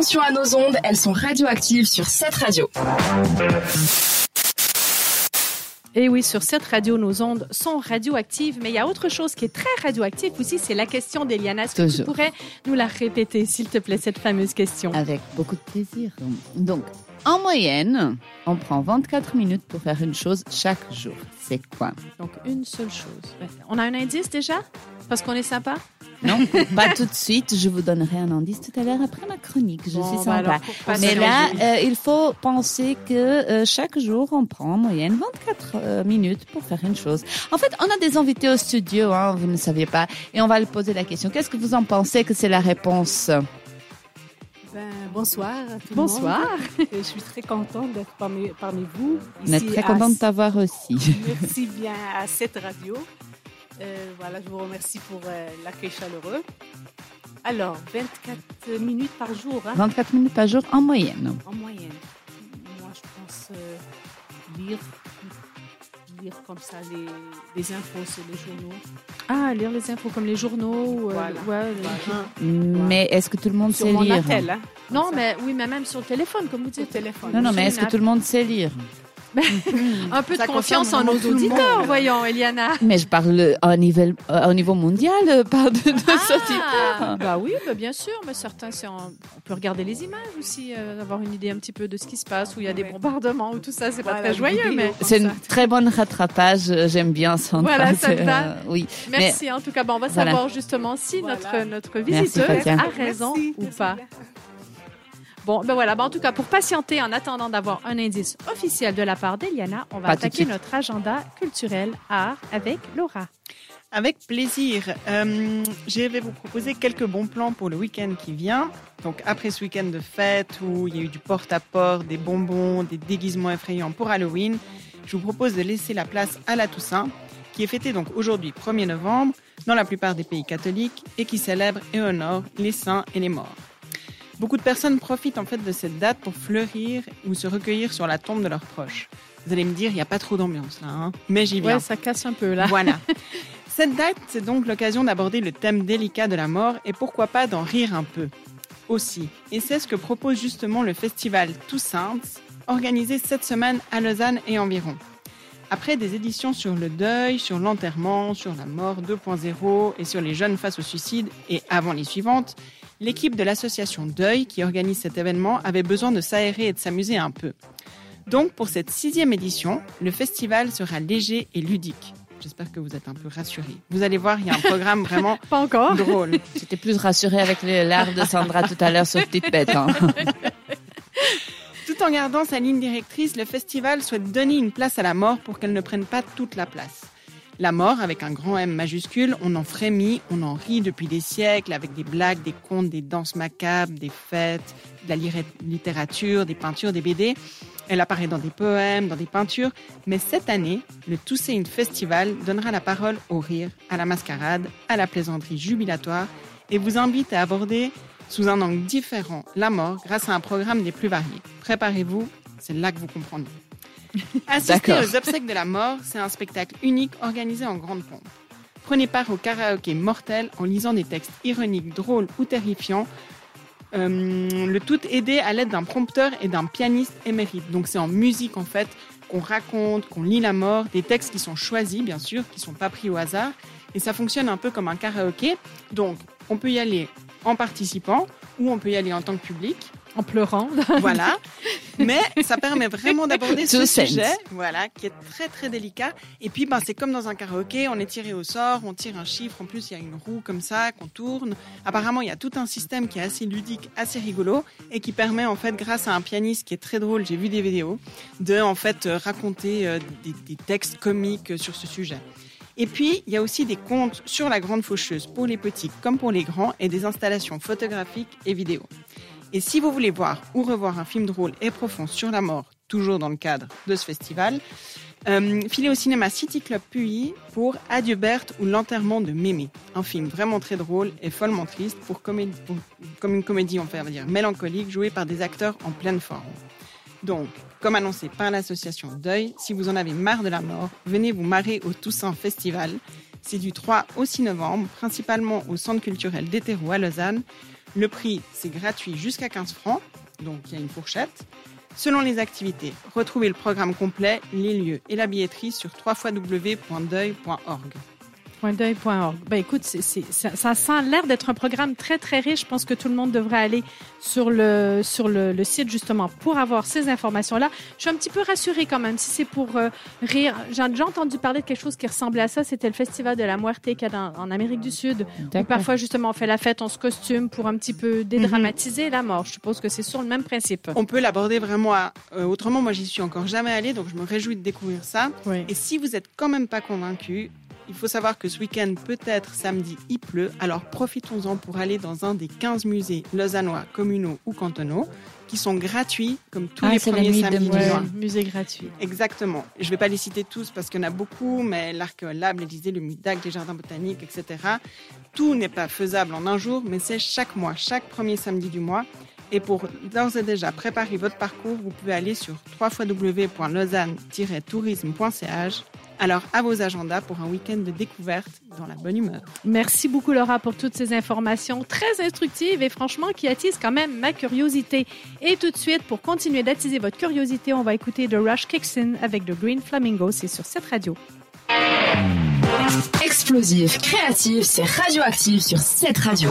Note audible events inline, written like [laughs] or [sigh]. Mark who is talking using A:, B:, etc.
A: Attention à nos ondes, elles sont radioactives sur cette radio.
B: Et oui, sur cette radio, nos ondes sont radioactives, mais il y a autre chose qui est très radioactive aussi, c'est la question d'Eliana. Est-ce que tu pourrais nous la répéter, s'il te plaît, cette fameuse question?
C: Avec beaucoup de plaisir. Donc, en moyenne, on prend 24 minutes pour faire une chose chaque jour. C'est quoi?
B: Donc, une seule chose. On a un indice déjà? Parce qu'on est sympa?
C: Non, pas tout de suite. Je vous donnerai un indice tout à l'heure après ma chronique. Je
B: Bon,
C: suis
B: bah
C: sympa.
B: alors,
C: Mais là, euh, il faut penser que euh, chaque jour, on prend en moyenne 24 euh, minutes pour faire une chose. En fait, on a des invités au studio, hein, vous ne saviez pas, et on va leur poser la question. Qu'est-ce que vous en pensez que c'est la réponse?
D: Ben, bonsoir à tout
B: Bonsoir.
D: le monde. [laughs] Je suis très contente d'être parmi, parmi vous.
C: On est très
D: à-
C: content de t'avoir aussi. [laughs]
D: Merci bien à cette radio. Euh, voilà, je vous remercie pour euh, l'accueil chaleureux. Alors, 24 minutes par jour, hein,
C: 24 minutes par jour en moyenne.
D: en moyenne. Moi, je pense euh, lire, lire comme ça les, les infos sur les journaux.
B: Ah, lire les infos comme les journaux. ou,
D: Voilà.
B: ouais,
D: Voilà.
C: Mais est-ce que tout le monde
D: Sur
C: sait
D: mon
C: lire?
D: attel, hein,
B: Non,
D: ça,
B: mais oui, mais même sur le téléphone, comme vous dites.
D: téléphone.
C: Non, non, mais est-ce que tout le monde sait lire? [laughs]
B: Un peu de confiance en nos auditeurs, voyons, Eliana.
C: Mais je parle au niveau, au niveau mondial, euh, pas de, de auditeurs.
B: Ah, bah oui, bah bien sûr, mais certains, c'est en- on peut regarder les images aussi, euh, avoir une idée un petit peu de ce qui se passe, où il y a des bombardements ou tout ça, c'est pas
D: Voilà,
B: très joyeux, mais
C: C'est une très bonne rattrapage. euh, J'aime bien Sandra.
B: Voilà, [laughs] va
C: euh, oui.
B: merci en tout cas. Bon, on va
C: Voilà.
B: savoir justement si
D: Voilà.
B: notre, notre
C: Merci,
B: visiteuse
C: Fatia.
B: a raison
D: Merci,
B: ou
D: merci
B: pas. Bon, ben voilà, ben en tout cas, pour patienter en attendant d'avoir un indice officiel de la part d'Eliana, on va
C: Pas
B: attaquer notre agenda culturel art avec Laura.
E: Avec plaisir. Euh, je vais vous proposer quelques bons plans pour le week-end qui vient. Donc après ce week-end de fête où il y a eu du porte-à-porte, des bonbons, des déguisements effrayants pour Halloween, je vous propose de laisser la place à la Toussaint, qui est fêtée donc aujourd'hui 1er novembre dans la plupart des pays catholiques et qui célèbre et honore les saints et les morts. Beaucoup de personnes profitent en fait de cette date pour fleurir ou se recueillir sur la tombe de leurs proches. Vous allez me dire, il n'y a pas trop d'ambiance là, hein mais j'y viens.
B: Ouais, ça casse un peu là.
E: Voilà. [laughs] Cette date, c'est donc l'occasion d'aborder le thème délicat de la mort et pourquoi pas d'en rire un peu aussi. Et c'est ce que propose justement le festival Toussaint, organisé cette semaine à Lausanne et environ. Après des éditions sur le deuil, sur l'enterrement, sur la mort 2.0 et sur les jeunes face au suicide, et avant les suivantes, l'équipe de l'association Deuil qui organise cet événement avait besoin de s'aérer et de s'amuser un peu. Donc pour cette sixième édition, le festival sera léger et ludique. J'espère que vous êtes un peu rassurés. Vous allez voir, il y a un programme vraiment [laughs]
B: Pas encore.
E: drôle.
C: J'étais plus rassurée avec les- l'art de Sandra tout à l'heure sur Petite Bête. hein. [laughs]
E: Tout en gardant sa ligne directrice, le festival souhaite donner une place à la mort pour qu'elle ne prenne pas toute la place. La mort, avec un grand M majuscule, on en frémit, on en rit depuis des siècles, avec des blagues, des contes, des danses macabres, des fêtes, de la littérature, des peintures, des BD. Elle apparaît dans des poèmes, dans des peintures, mais cette année, le Toussaint Festival donnera la parole au rire, à la mascarade, à la plaisanterie jubilatoire et vous invite à aborder sous un angle différent la mort grâce à un programme des plus variés. Préparez-vous, c'est là que vous comprendrez. [laughs] Assister aux obsèques de la mort, c'est un spectacle unique organisé en grande pompe. Prenez part au karaoké mortel en lisant des textes ironiques, drôles ou terrifiants. Euh, le tout aidé à l'aide d'un prompteur et d'un pianiste émérite. Donc c'est en musique en fait qu'on raconte, qu'on lit la mort, des textes qui sont choisis bien sûr, qui sont pas pris au hasard. Et ça fonctionne un peu comme un karaoké. Donc on peut y aller en participant ou on peut y aller en tant que public.
B: En pleurant.
E: Voilà. [laughs] Mais ça permet vraiment d'aborder ce sujet, voilà, qui est très très délicat. Et puis, ben, c'est comme dans un karaoké, on est tiré au sort, on tire un chiffre. En plus, il y a une roue comme ça qu'on tourne. Apparemment, il y a tout un système qui est assez ludique, assez rigolo, et qui permet en fait, grâce à un pianiste qui est très drôle, j'ai vu des vidéos, de en fait euh, raconter euh, des, des textes comiques sur ce sujet. Et puis, il y a aussi des contes sur la grande faucheuse pour les petits comme pour les grands et des installations photographiques et vidéo. Et si vous voulez voir ou revoir un film drôle et profond sur la mort, toujours dans le cadre de ce festival, euh, filez au cinéma City Club Puy pour Adieu Berthe ou L'enterrement de Mémé. Un film vraiment très drôle et follement triste pour, comme une comédie, on va dire, mélancolique, jouée par des acteurs en pleine forme. Donc, comme annoncé par l'association Deuil, si vous en avez marre de la mort, venez vous marrer au Toussaint Festival. C'est du 3 au 6 novembre, principalement au Centre culturel d'Hétéro à Lausanne. Le prix, c'est gratuit jusqu'à 15 francs, donc il y a une fourchette. Selon les activités, retrouvez le programme complet, les lieux et la billetterie sur www.deuil.org.
B: D'œil.org. Ben écoute, ça, ça sent l'air d'être un programme très très riche. Je pense que tout le monde devrait aller sur le sur le, le site justement pour avoir ces informations-là. Je suis un petit peu rassurée quand même. Si c'est pour euh, rire, j'ai déjà entendu parler de quelque chose qui ressemblait à ça. C'était le festival de la Muerte qu'il y a dans- en Amérique du Sud. Où parfois justement on fait la fête, on se costume pour un petit peu dédramatiser la mort. Je suppose que c'est sur le même principe.
E: On peut l'aborder vraiment à- euh, autrement. Moi, j'y suis encore jamais allée, donc je me réjouis de découvrir ça.
B: Oui.
E: Et si vous êtes quand même pas convaincu, il faut savoir que ce week-end, peut-être samedi, il pleut. Alors profitons-en pour aller dans un des 15 musées lausannois, communaux ou cantonaux, qui sont gratuits comme tous
C: Ah,
E: les premiers samedis du mois.
B: musée gratuit.
E: Exactement. Je ne vais pas les citer tous parce qu'il y en a beaucoup, mais l'Archéolab, l'Élysée, le MUDAC, les jardins botaniques, etc. Tout n'est pas faisable en un jour, mais c'est chaque mois, chaque premier samedi du mois. Et pour d'ores et déjà préparer votre parcours, vous pouvez aller sur www.lausanne-tourisme.ch. Alors à vos agendas pour un week-end de découverte dans la bonne humeur.
B: Merci beaucoup Laura pour toutes ces informations très instructives et franchement qui attisent quand même ma curiosité. Et tout de suite, pour continuer d'attiser votre curiosité, on va écouter The Rush Kicks In avec The Green Flamingo. C'est sur cette radio.
A: Explosif, créatif, c'est radioactif sur cette radio.